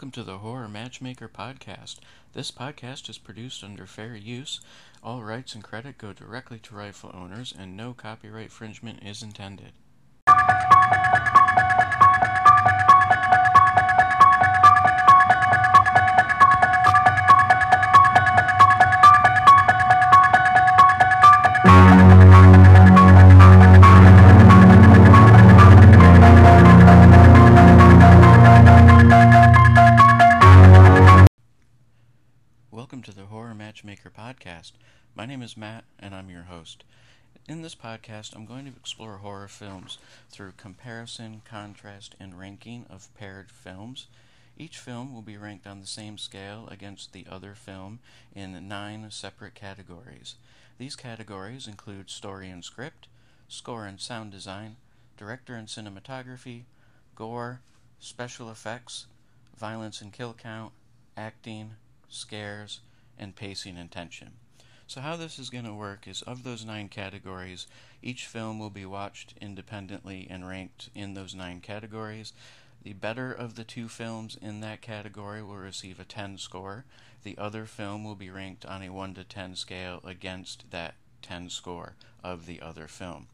welcome to the Horror Matchmaker podcast. This podcast is produced under fair use. All rights and credit go directly to rightful owners, and no copyright infringement is intended. Host. In this podcast, I'm going to explore horror films through comparison, contrast, and ranking of paired films. Each film will be ranked on the same scale against the other film in nine separate categories. These categories include story and script, score and sound design, director and cinematography, gore, special effects, violence and kill count, acting, scares, and pacing and tension. So, how this is going to work is of those nine categories, each film will be watched independently and ranked in those nine categories. The better of the two films in that category will receive a 10 score. The other film will be ranked on a 1 to 10 scale against that 10 score of the other film.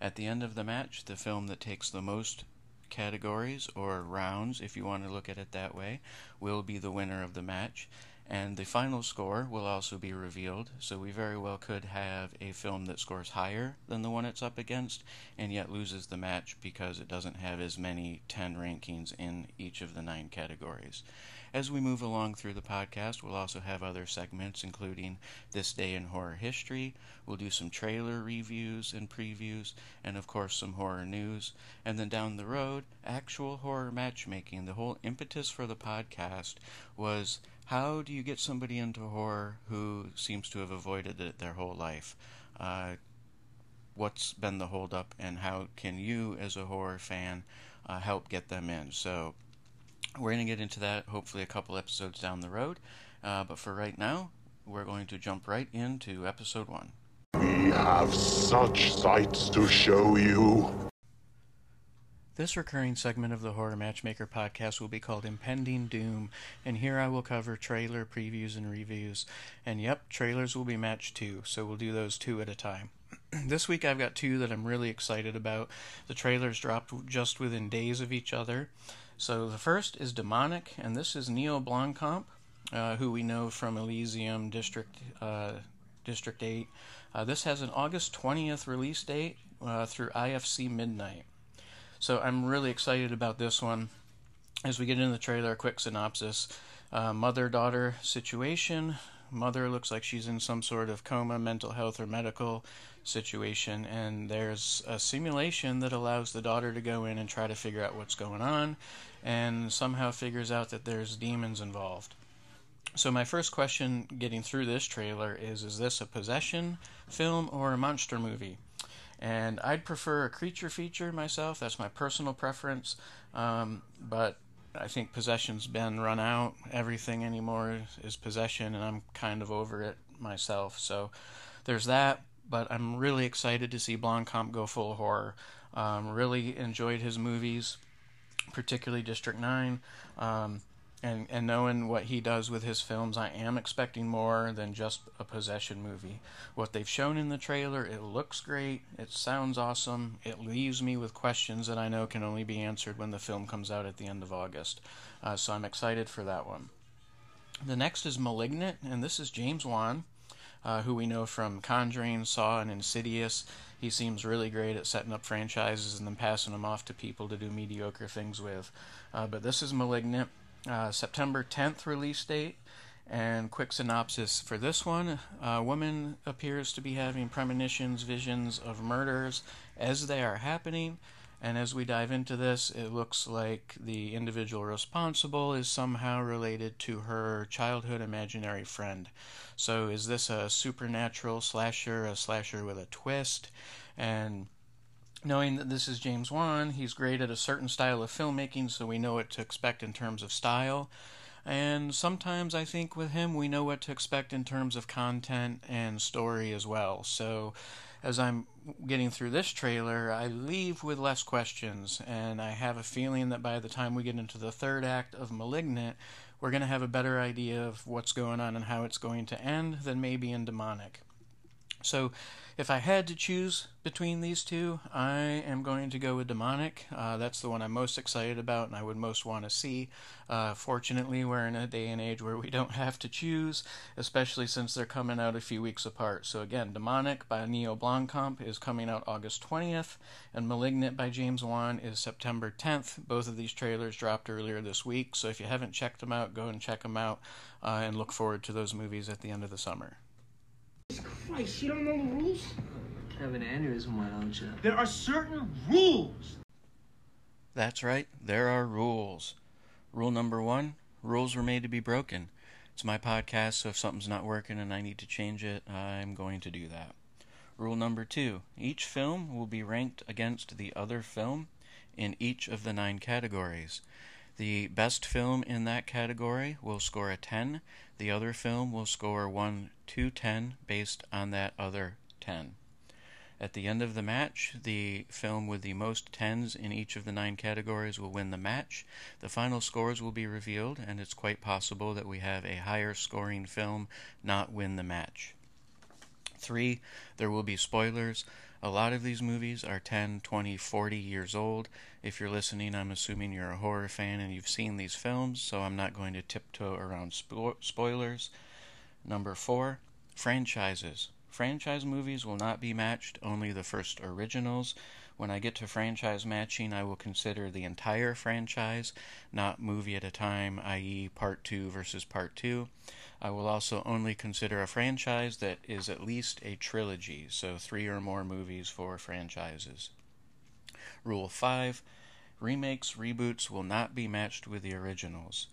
At the end of the match, the film that takes the most categories or rounds, if you want to look at it that way, will be the winner of the match. And the final score will also be revealed, so we very well could have a film that scores higher than the one it's up against and yet loses the match because it doesn't have as many 10 rankings in each of the nine categories. As we move along through the podcast, we'll also have other segments, including This Day in Horror History. We'll do some trailer reviews and previews, and of course, some horror news. And then down the road, actual horror matchmaking. The whole impetus for the podcast was how do you get somebody into horror who seems to have avoided it their whole life? Uh, what's been the holdup, and how can you, as a horror fan, uh, help get them in? So, we're going to get into that hopefully a couple episodes down the road. Uh, but for right now, we're going to jump right into episode one. We have such sights to show you. This recurring segment of the Horror Matchmaker podcast will be called Impending Doom, and here I will cover trailer previews and reviews. And yep, trailers will be matched too, so we'll do those two at a time. this week I've got two that I'm really excited about. The trailers dropped just within days of each other. So the first is Demonic, and this is Neil Blomkamp, uh, who we know from Elysium District uh, District 8. Uh, this has an August 20th release date uh, through IFC Midnight. So I'm really excited about this one. As we get into the trailer, a quick synopsis uh, mother daughter situation. Mother looks like she's in some sort of coma, mental health, or medical situation, and there's a simulation that allows the daughter to go in and try to figure out what's going on, and somehow figures out that there's demons involved. So, my first question getting through this trailer is Is this a possession film or a monster movie? And I'd prefer a creature feature myself. That's my personal preference. Um, but I think possession's been run out. Everything anymore is possession, and I'm kind of over it myself. So there's that. But I'm really excited to see Blomkamp go full horror. Um, really enjoyed his movies, particularly District 9. Um, and and knowing what he does with his films, I am expecting more than just a possession movie. What they've shown in the trailer, it looks great, it sounds awesome, it leaves me with questions that I know can only be answered when the film comes out at the end of August. Uh, so I'm excited for that one. The next is *Malignant*, and this is James Wan. Uh, who we know from Conjuring, Saw, and Insidious. He seems really great at setting up franchises and then passing them off to people to do mediocre things with. Uh, but this is Malignant uh, September 10th release date. And quick synopsis for this one a woman appears to be having premonitions, visions of murders as they are happening. And as we dive into this, it looks like the individual responsible is somehow related to her childhood imaginary friend. So, is this a supernatural slasher, a slasher with a twist? And knowing that this is James Wan, he's great at a certain style of filmmaking, so we know what to expect in terms of style. And sometimes I think with him, we know what to expect in terms of content and story as well. So as I'm getting through this trailer, I leave with less questions, and I have a feeling that by the time we get into the third act of Malignant, we're going to have a better idea of what's going on and how it's going to end than maybe in Demonic. So, if I had to choose between these two, I am going to go with Demonic. Uh, that's the one I'm most excited about and I would most want to see. Uh, fortunately, we're in a day and age where we don't have to choose, especially since they're coming out a few weeks apart. So, again, Demonic by Neil Blomkamp is coming out August 20th, and Malignant by James Wan is September 10th. Both of these trailers dropped earlier this week, so if you haven't checked them out, go and check them out uh, and look forward to those movies at the end of the summer. Christ, you don't know the rules? Have an aneurysm, why don't you? There are certain rules. That's right, there are rules. Rule number one rules were made to be broken. It's my podcast, so if something's not working and I need to change it, I'm going to do that. Rule number two each film will be ranked against the other film in each of the nine categories. The best film in that category will score a 10. The other film will score 1 to 10 based on that other 10. At the end of the match, the film with the most 10s in each of the nine categories will win the match. The final scores will be revealed, and it's quite possible that we have a higher scoring film not win the match. Three, there will be spoilers. A lot of these movies are 10, 20, 40 years old. If you're listening, I'm assuming you're a horror fan and you've seen these films, so I'm not going to tiptoe around spo- spoilers. Number four, franchises. Franchise movies will not be matched, only the first originals. When I get to franchise matching, I will consider the entire franchise, not movie at a time, i.e., part 2 versus part 2. I will also only consider a franchise that is at least a trilogy, so three or more movies for franchises. Rule 5 Remakes, reboots will not be matched with the originals.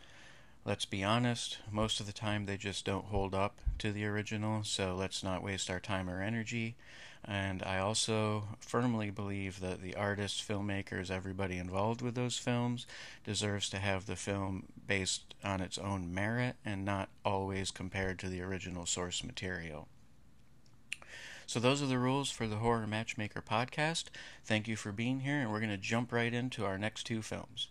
Let's be honest, most of the time they just don't hold up to the original, so let's not waste our time or energy. And I also firmly believe that the artists, filmmakers, everybody involved with those films deserves to have the film based on its own merit and not always compared to the original source material. So, those are the rules for the Horror Matchmaker podcast. Thank you for being here, and we're going to jump right into our next two films.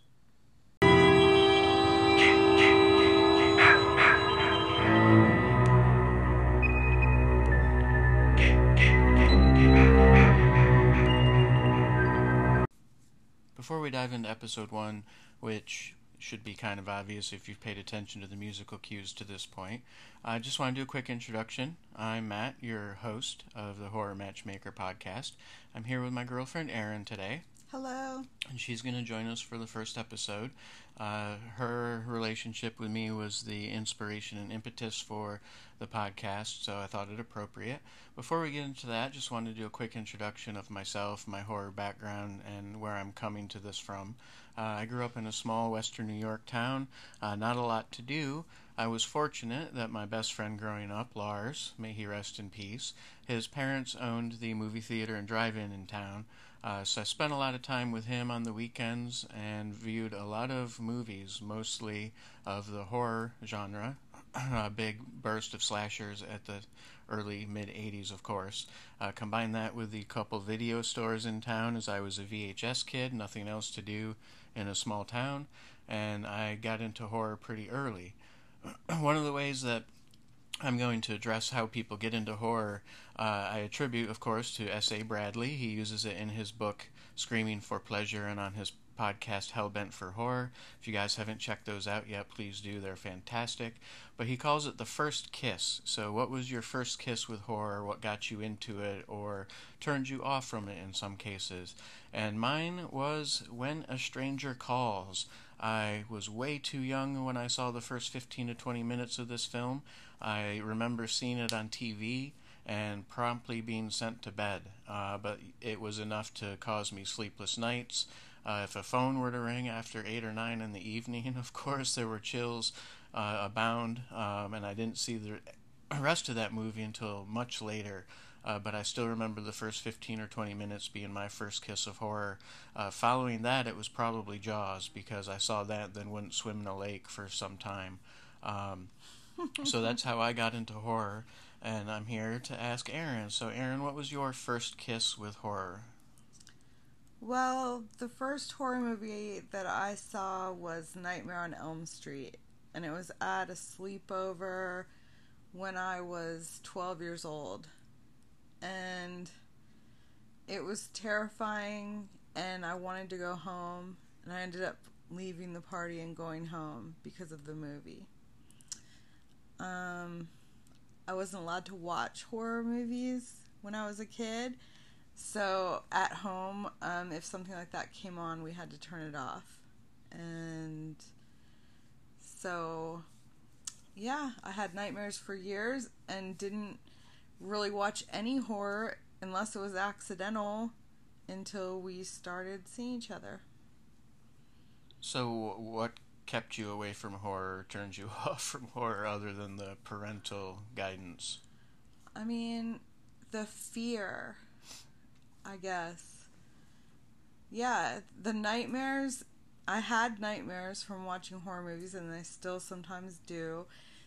Before we dive into episode one, which should be kind of obvious if you've paid attention to the musical cues to this point, I just want to do a quick introduction. I'm Matt, your host of the Horror Matchmaker podcast. I'm here with my girlfriend Erin today. Hello. And she's going to join us for the first episode. Uh, her relationship with me was the inspiration and impetus for the podcast, so I thought it appropriate. Before we get into that, just wanted to do a quick introduction of myself, my horror background, and where I'm coming to this from. Uh, I grew up in a small western New York town, uh, not a lot to do. I was fortunate that my best friend growing up, Lars, may he rest in peace, his parents owned the movie theater and drive in in town. Uh, so I spent a lot of time with him on the weekends and viewed a lot of movies, mostly of the horror genre. a big burst of slashers at the early mid 80s, of course. Uh, combine that with the couple video stores in town as I was a VHS kid, nothing else to do in a small town, and I got into horror pretty early. One of the ways that I'm going to address how people get into horror. Uh, I attribute, of course, to S.A. Bradley. He uses it in his book Screaming for Pleasure and on his podcast Hellbent for Horror. If you guys haven't checked those out yet, please do. They're fantastic. But he calls it the first kiss. So, what was your first kiss with horror? What got you into it or turned you off from it in some cases? And mine was When a Stranger Calls. I was way too young when I saw the first 15 to 20 minutes of this film. I remember seeing it on TV and promptly being sent to bed, uh, but it was enough to cause me sleepless nights. Uh, if a phone were to ring after 8 or 9 in the evening, of course, there were chills uh, abound, um, and I didn't see the rest of that movie until much later. Uh, but I still remember the first 15 or 20 minutes being my first kiss of horror. Uh, following that, it was probably Jaws because I saw that, then wouldn't swim in a lake for some time. Um, so that's how I got into horror. And I'm here to ask Erin. So, Erin, what was your first kiss with horror? Well, the first horror movie that I saw was Nightmare on Elm Street, and it was at a sleepover when I was 12 years old. And it was terrifying, and I wanted to go home, and I ended up leaving the party and going home because of the movie. Um, I wasn't allowed to watch horror movies when I was a kid. So at home, um, if something like that came on, we had to turn it off. And so, yeah, I had nightmares for years and didn't really watch any horror unless it was accidental until we started seeing each other. So, what kept you away from horror, turned you off from horror, other than the parental guidance? I mean, the fear, I guess. Yeah, the nightmares. I had nightmares from watching horror movies, and I still sometimes do.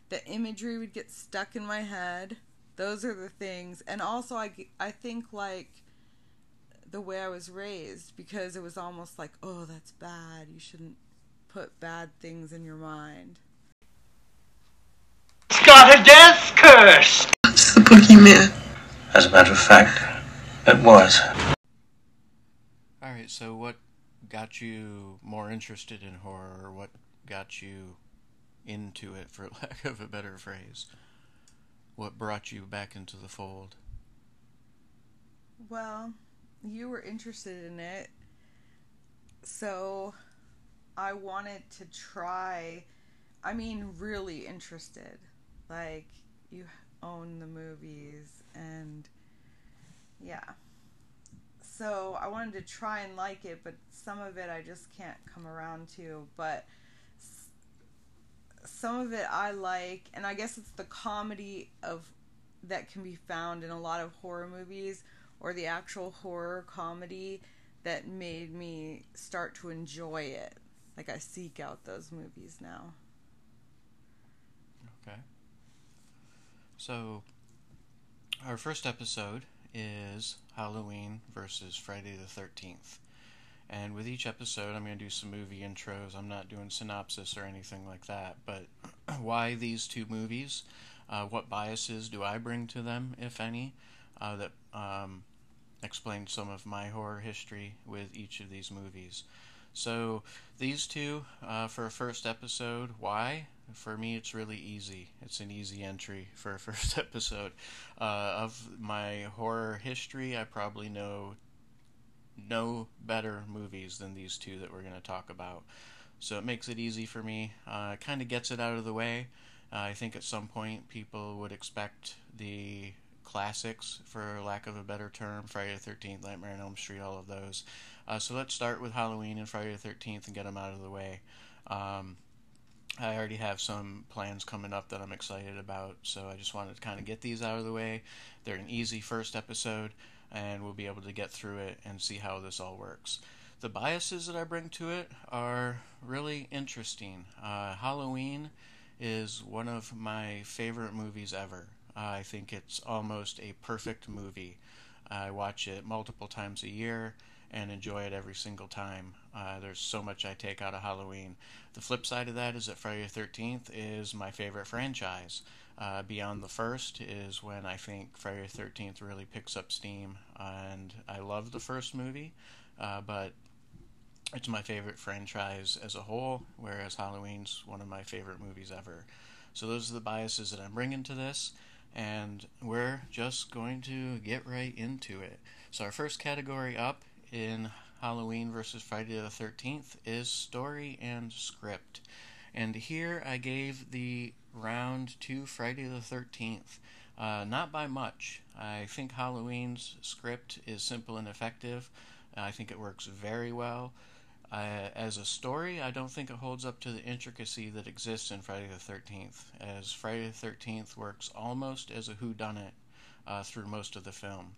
The imagery would get stuck in my head. Those are the things. And also, I, I think, like, the way I was raised, because it was almost like, oh, that's bad. You shouldn't put bad things in your mind. It's got a death curse! It's the boogeyman. As a matter of fact, it was. Alright, so what got you more interested in horror, what got you into it, for lack of a better phrase? What brought you back into the fold? Well, you were interested in it, so I wanted to try. I mean, really interested. Like, you own the movies, and yeah. So I wanted to try and like it, but some of it I just can't come around to. But some of it I like, and I guess it's the comedy of that can be found in a lot of horror movies or the actual horror comedy that made me start to enjoy it. Like I seek out those movies now. Okay. So, our first episode is Halloween versus Friday the 13th. And with each episode, I'm going to do some movie intros. I'm not doing synopsis or anything like that. But why these two movies? Uh, what biases do I bring to them, if any? Uh, that um, explain some of my horror history with each of these movies. So, these two uh, for a first episode. Why? For me, it's really easy. It's an easy entry for a first episode. Uh, of my horror history, I probably know no better movies than these two that we're going to talk about. So it makes it easy for me. Uh, kind of gets it out of the way. Uh, I think at some point people would expect the classics, for lack of a better term, Friday the 13th, Nightmare on Elm Street, all of those. Uh, so let's start with Halloween and Friday the 13th and get them out of the way. Um, I already have some plans coming up that I'm excited about, so I just wanted to kind of get these out of the way. They're an easy first episode, and we'll be able to get through it and see how this all works. The biases that I bring to it are really interesting. Uh, Halloween is one of my favorite movies ever. Uh, I think it's almost a perfect movie. I watch it multiple times a year and enjoy it every single time. Uh, there's so much I take out of Halloween. The flip side of that is that Friday the 13th is my favorite franchise. Uh, Beyond the First is when I think Friday the 13th really picks up steam, and I love the first movie, uh, but it's my favorite franchise as a whole, whereas Halloween's one of my favorite movies ever. So those are the biases that I'm bringing to this, and we're just going to get right into it. So our first category up in Halloween versus Friday the 13th is story and script. And here I gave the round to Friday the 13th. Uh, not by much. I think Halloween's script is simple and effective. I think it works very well. Uh, as a story, I don't think it holds up to the intricacy that exists in Friday the 13th, as Friday the 13th works almost as a whodunit uh, through most of the film.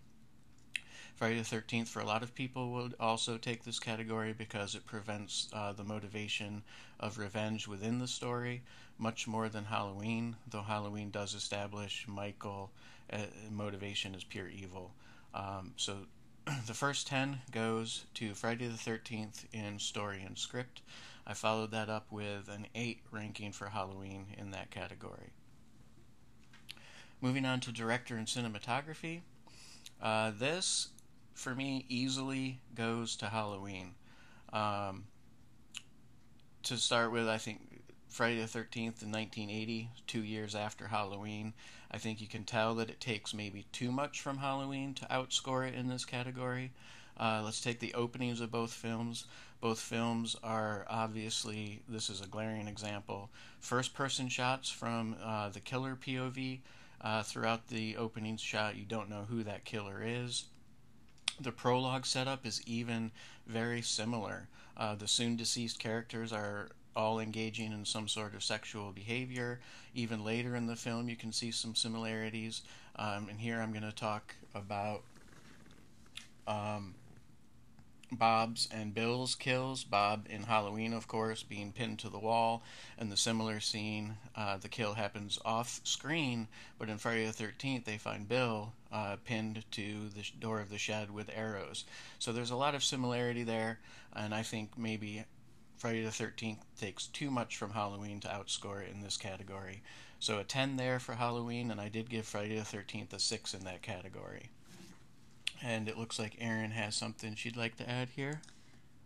Friday the 13th, for a lot of people, would also take this category because it prevents uh, the motivation of revenge within the story much more than Halloween, though Halloween does establish Michael uh, motivation as pure evil. Um, so the first 10 goes to Friday the 13th in story and script. I followed that up with an 8 ranking for Halloween in that category. Moving on to director and cinematography. Uh, this, for me, easily goes to Halloween. Um, to start with, I think Friday the 13th in 1980, two years after Halloween. I think you can tell that it takes maybe too much from Halloween to outscore it in this category. Uh, let's take the openings of both films. Both films are obviously, this is a glaring example, first person shots from uh, the killer POV. Uh, throughout the opening shot, you don't know who that killer is. The prologue setup is even very similar. Uh, the soon deceased characters are all engaging in some sort of sexual behavior. Even later in the film, you can see some similarities. Um, and here I'm going to talk about um, Bob's and Bill's kills. Bob in Halloween, of course, being pinned to the wall, and the similar scene, uh, the kill happens off screen, but in Friday the 13th, they find Bill uh, pinned to the door of the shed with arrows. So there's a lot of similarity there, and I think maybe Friday the 13th takes too much from Halloween to outscore it in this category. So a 10 there for Halloween, and I did give Friday the 13th a 6 in that category. And it looks like Erin has something she'd like to add here.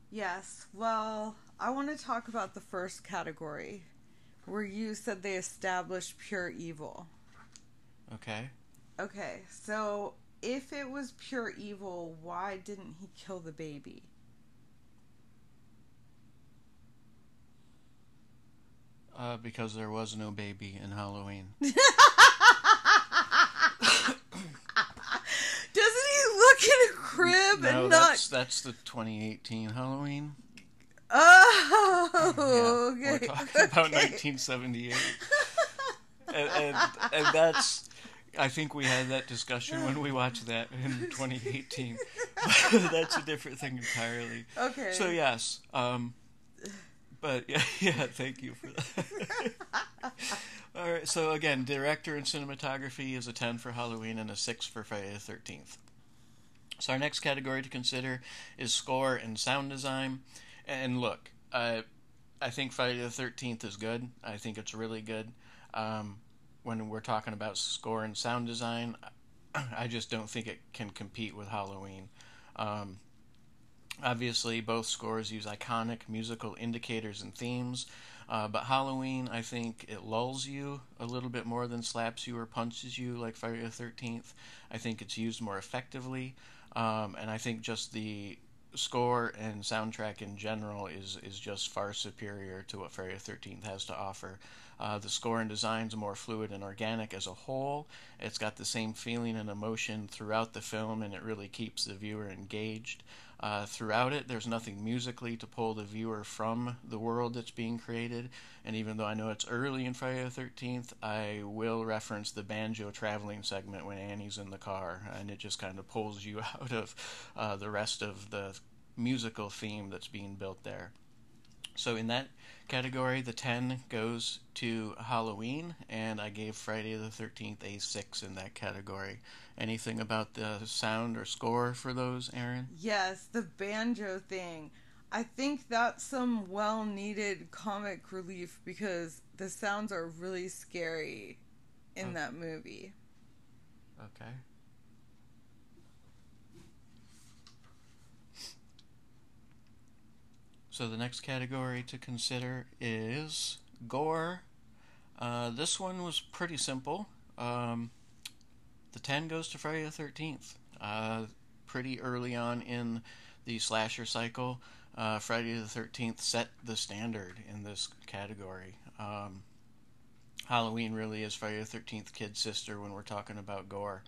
Yes. Well, I want to talk about the first category where you said they established pure evil. Okay. Okay. So, if it was pure evil, why didn't he kill the baby? Uh, because there was no baby in Halloween. Doesn't he look in a crib no, and that's not? that's the 2018 Halloween. Oh, Yeah, okay. We're talking about okay. 1978, and, and and that's. I think we had that discussion when we watched that in 2018. that's a different thing entirely. Okay. So yes, um, but yeah, yeah. Thank you for that. All right. So again, director and cinematography is a 10 for Halloween and a 6 for Friday the 13th. So our next category to consider is score and sound design. And look, uh, I think Friday the 13th is good. I think it's really good. Um, when we're talking about score and sound design, I just don't think it can compete with Halloween. Um, obviously, both scores use iconic musical indicators and themes, uh, but Halloween, I think it lulls you a little bit more than slaps you or punches you like Friday the 13th. I think it's used more effectively, um, and I think just the score and soundtrack in general is is just far superior to what Friday the 13th has to offer. Uh, the score and design's more fluid and organic as a whole. It's got the same feeling and emotion throughout the film, and it really keeps the viewer engaged. Uh, throughout it, there's nothing musically to pull the viewer from the world that's being created. And even though I know it's early in Friday the 13th, I will reference the banjo traveling segment when Annie's in the car, and it just kind of pulls you out of uh, the rest of the musical theme that's being built there. So in that category, the 10 goes to Halloween, and I gave Friday the 13th a 6 in that category. Anything about the sound or score for those, Erin? Yes, the banjo thing. I think that's some well needed comic relief because the sounds are really scary in Oh. that movie. Okay. So the next category to consider is gore. Uh, this one was pretty simple. Um, the 10 goes to Friday the 13th. Uh, pretty early on in the slasher cycle, uh, Friday the 13th set the standard in this category. Um, Halloween really is Friday the 13th kid sister when we're talking about gore.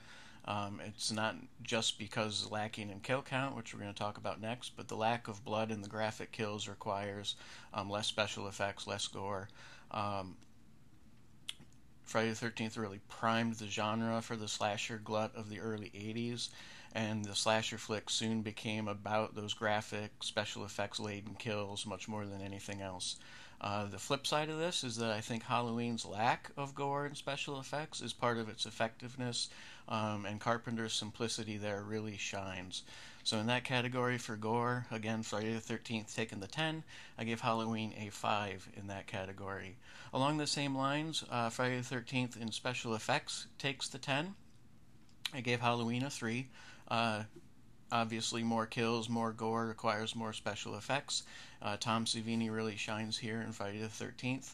Um, it's not just because lacking in kill count, which we're going to talk about next, but the lack of blood in the graphic kills requires um, less special effects, less gore. Um, Friday the 13th really primed the genre for the slasher glut of the early 80s, and the slasher flick soon became about those graphic, special effects laden kills much more than anything else. Uh, the flip side of this is that I think Halloween's lack of gore and special effects is part of its effectiveness, um, and Carpenter's simplicity there really shines. So in that category for gore, again, Friday the 13th taking the 10. I gave Halloween a 5 in that category. Along the same lines, uh, Friday the 13th in special effects takes the 10. I gave Halloween a 3. Uh, obviously, more kills, more gore requires more special effects. Uh, Tom Savini really shines here in Friday the 13th.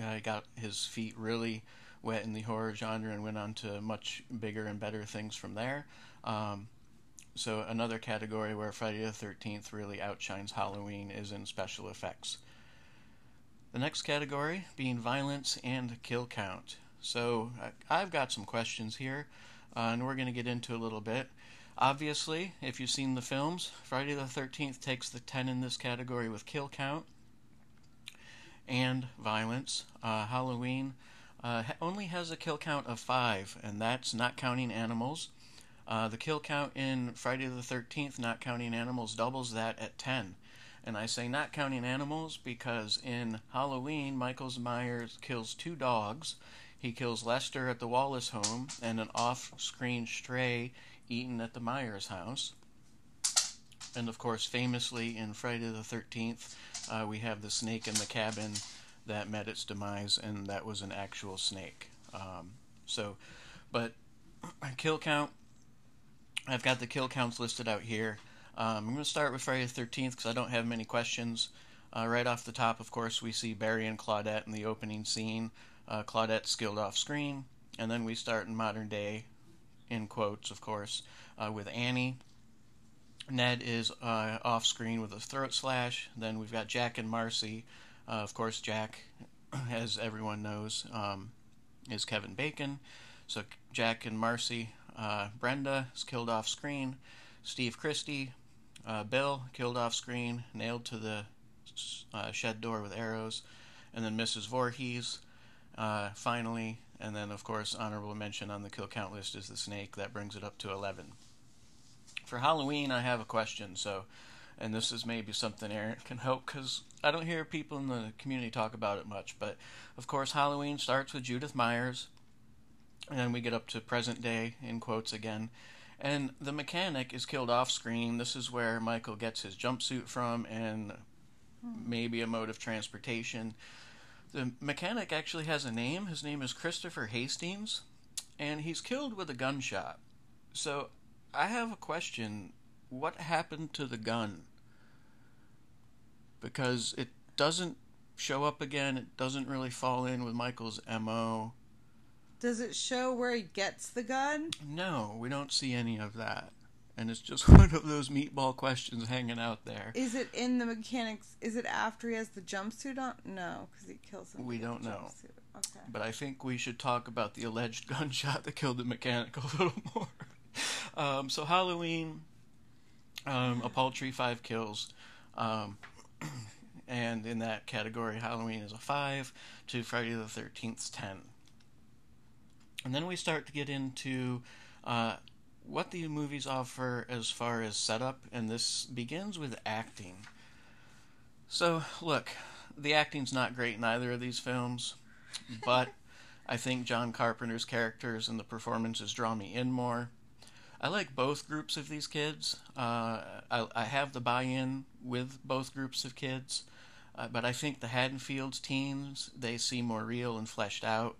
Uh, got his feet really wet in the horror genre and went on to much bigger and better things from there. Um, so another category where Friday the 13th really outshines Halloween is in special effects. The next category being violence and kill count. So I've got some questions here, uh, and we're going to get into a little bit. Obviously, if you've seen the films, Friday the 13th takes the 10 in this category with kill count and violence. Uh, Halloween uh, only has a kill count of 5, and that's not counting animals. Uh, the kill count in Friday the 13th, not counting animals, doubles that at 10. And I say not counting animals because in Halloween, Michael Myers kills two dogs. He kills Lester at the Wallace home and an off screen stray eaten at the Myers house. And of course, famously in Friday the 13th, uh, we have the snake in the cabin that met its demise, and that was an actual snake. Um, so, but kill count I've got the kill counts listed out here. Um, I'm going to start with Friday the 13th because I don't have many questions. Uh, right off the top, of course, we see Barry and Claudette in the opening scene. Uh, Claudette's killed off screen. And then we start in modern day, in quotes, of course, uh, with Annie. Ned is uh, off screen with a throat slash. Then we've got Jack and Marcy. Uh, of course, Jack, as everyone knows, um, is Kevin Bacon. So Jack and Marcy uh, Brenda is killed off screen. Steve Christy. uh, Bill killed off screen, nailed to the uh, shed door with arrows, and then Mrs. Voorhees finally, and then of course honorable mention on the kill count list is the snake that brings it up to 11. For Halloween, I have a question. So, and this is maybe something Erin can help because I don't hear people in the community talk about it much. But of course, Halloween starts with Judith Myers. And then we get up to present day, in quotes again. And the mechanic is killed off screen. This is where Michael gets his jumpsuit from and hmm. maybe a mode of transportation. The mechanic actually has a name. His name is Christopher Hastings, and he's killed with a gunshot. So I have a question. What happened to the gun? Because it doesn't show up again. It doesn't really fall in with Michael's MO. Does it show where he gets the gun? No, we don't see any of that. And it's just one of those meatball questions hanging out there. Is it in the mechanics? Is it after he has the jumpsuit on? No, because he kills him. We don't know. Okay. But I think we should talk about the alleged gunshot that killed the mechanic a little more. um, so Halloween, um, a paltry five kills. Um, and in that category, Halloween is a five to Friday the 13th's 10. And then we start to get into uh, what the movies offer as far as setup, and this begins with acting. So, look, the acting's not great in either of these films, but I think John Carpenter's characters and the performances draw me in more. I like both groups of these kids. Uh, I, I, have the buy in with both groups of kids, uh, but I think the Haddonfields teens, they seem more real and fleshed out.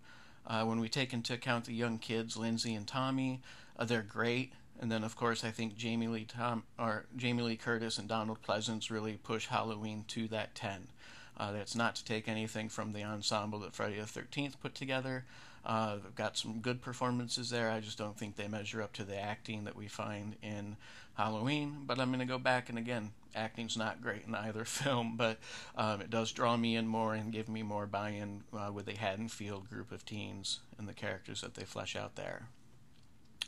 Uh, when we take into account the young kids, Lindsay and Tommy, uh, they're great. And then, of course, I think Jamie Lee Tom or Jamie Lee Curtis and Donald Pleasence really push Halloween to that ten. Uh, that's not to take anything from the ensemble that Friday the Thirteenth put together. Uh, they've got some good performances there. I just don't think they measure up to the acting that we find in Halloween. But I'm going to go back and again, acting's not great in either film, but um, it does draw me in more and give me more buy-in uh, with the Haddonfield group of teens and the characters that they flesh out there.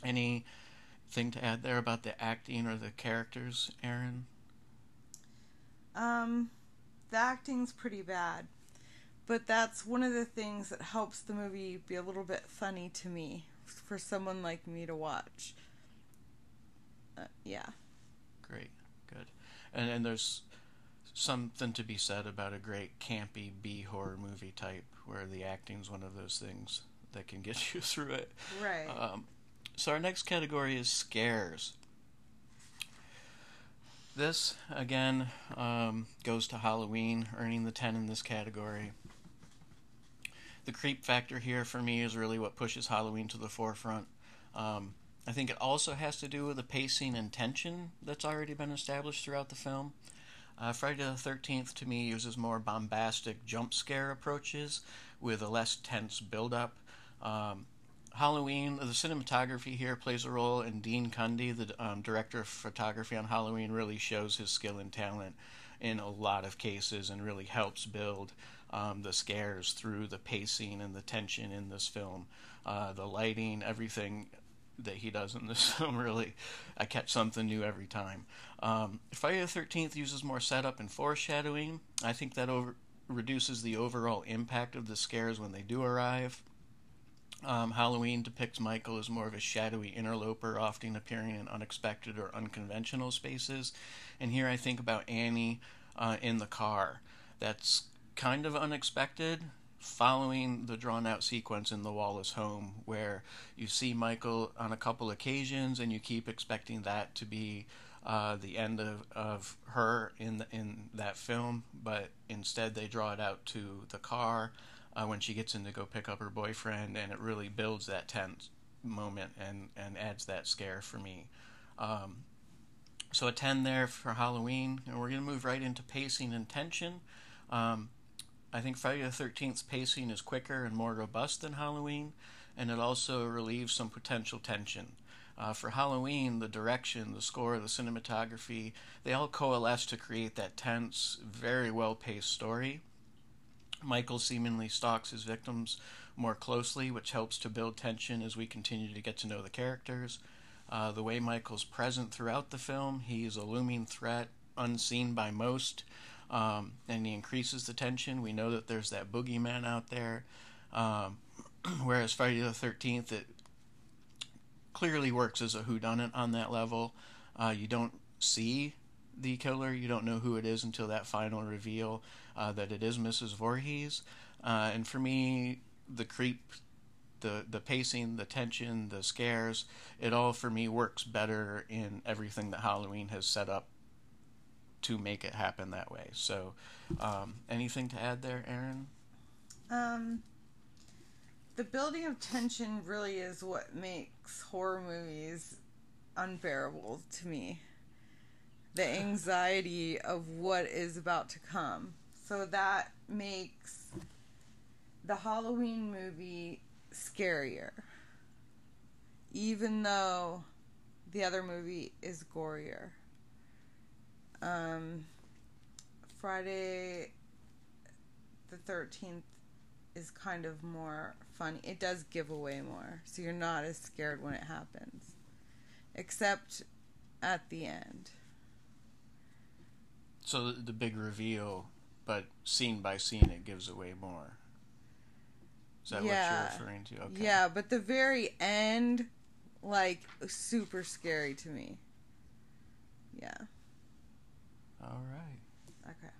Anything to add there about the acting or the characters, Erin? Um, the acting's pretty bad, but that's one of the things that helps the movie be a little bit funny to me for someone like me to watch. uh, yeah. Great, good. And and there's something to be said about a great campy B horror movie type where the acting's one of those things that can get you through it. Right. Um, so our next category is scares. This again um, goes to Halloween, earning the ten in this category. The creep factor here for me is really what pushes Halloween to the forefront. Um, I think it also has to do with the pacing and tension that's already been established throughout the film. Uh, Friday the 13th to me uses more bombastic jump scare approaches with a less tense build up. Um, Halloween, the cinematography here plays a role, and Dean Cundey, the um, director of photography on Halloween, really shows his skill and talent in a lot of cases and really helps build um, the scares through the pacing and the tension in this film. Uh, the lighting, everything that he does in this film, really, I catch something new every time. Um, Friday the 13th uses more setup and foreshadowing. I think that over reduces the overall impact of the scares when they do arrive. Um, Halloween depicts Michael as more of a shadowy interloper, often appearing in unexpected or unconventional spaces. And here I think about Annie uh, in the car. That's kind of unexpected, following the drawn out sequence in the Wallace home, where you see Michael on a couple occasions and you keep expecting that to be. Uh, the end of, of her in the, in that film, but instead they draw it out to the car uh, when she gets in to go pick up her boyfriend, and it really builds that tense moment and, and adds that scare for me. Um, so a 10 there for Halloween, and we're going to move right into pacing and tension. Um, I think Friday the 13th's pacing is quicker and more robust than Halloween, and it also relieves some potential tension. Uh, for Halloween, the direction, the score, the cinematography, they all coalesce to create that tense, very well paced story. Michael seemingly stalks his victims more closely, which helps to build tension as we continue to get to know the characters. Uh, the way Michael's present throughout the film, he's a looming threat, unseen by most, um, and he increases the tension. We know that there's that boogeyman out there. Um, whereas Friday the 13th, it clearly works as a whodunit on that level. Uh, you don't see the killer, you don't know who it is until that final reveal uh, that it is Mrs. Voorhees. Uh, and for me, the creep, the the pacing, the tension, the scares, it all for me works better in everything that Halloween has set up to make it happen that way. So, um, anything to add there, Erin? Um, the building of tension really is what makes horror movies unbearable to me. The anxiety of what is about to come. So that makes the Halloween movie scarier. Even though the other movie is gorier. Um, Friday the 13th is kind of more funny. It does give away more, so you're not as scared when it happens. Except at the end. So the, the big reveal, but scene by scene, it gives away more. Is that Yeah. what you're referring to? Okay. Yeah, but the very end, like, super scary to me. Yeah. All right. Okay.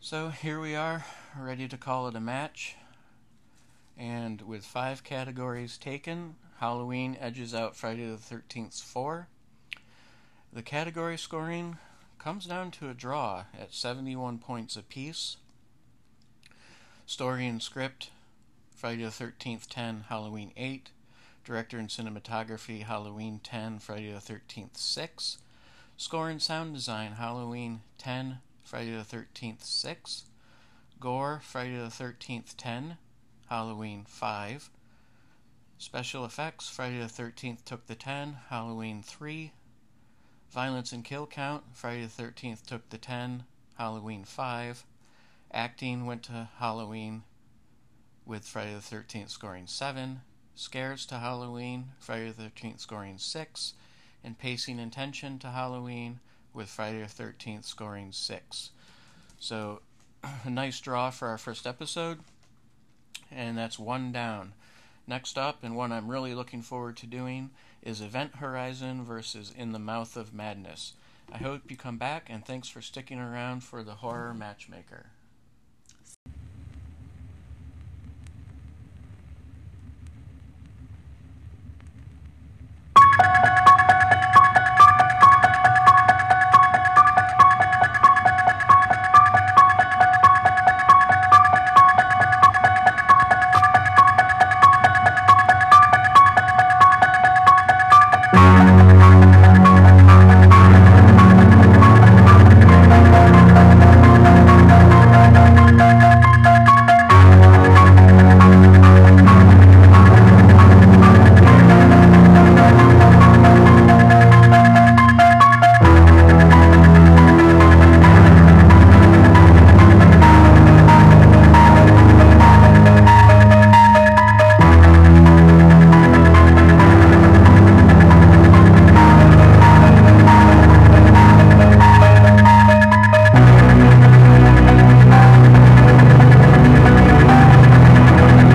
So here we are, ready to call it a match. And with five categories taken, Halloween edges out Friday the 13th's four. The category scoring comes down to a draw at 71 points apiece. Story and script Friday the 13th 10, Halloween 8. Director and cinematography Halloween 10, Friday the 13th 6. Score and sound design Halloween 10, Friday the 13th 6. Gore Friday the 13th 10, Halloween 5. Special effects Friday the 13th took the 10, Halloween 3. Violence and kill count Friday the 13th took the 10, Halloween 5. Acting went to Halloween with Friday the 13th scoring 7. Scares to Halloween, Friday the 13th scoring 6. And pacing and tension to Halloween with Friday the 13th scoring 6. So, a nice draw for our first episode. And that's one down. Next up, and one I'm really looking forward to doing, is Event Horizon versus In the Mouth of Madness. I hope you come back, and thanks for sticking around for the Horror Matchmaker.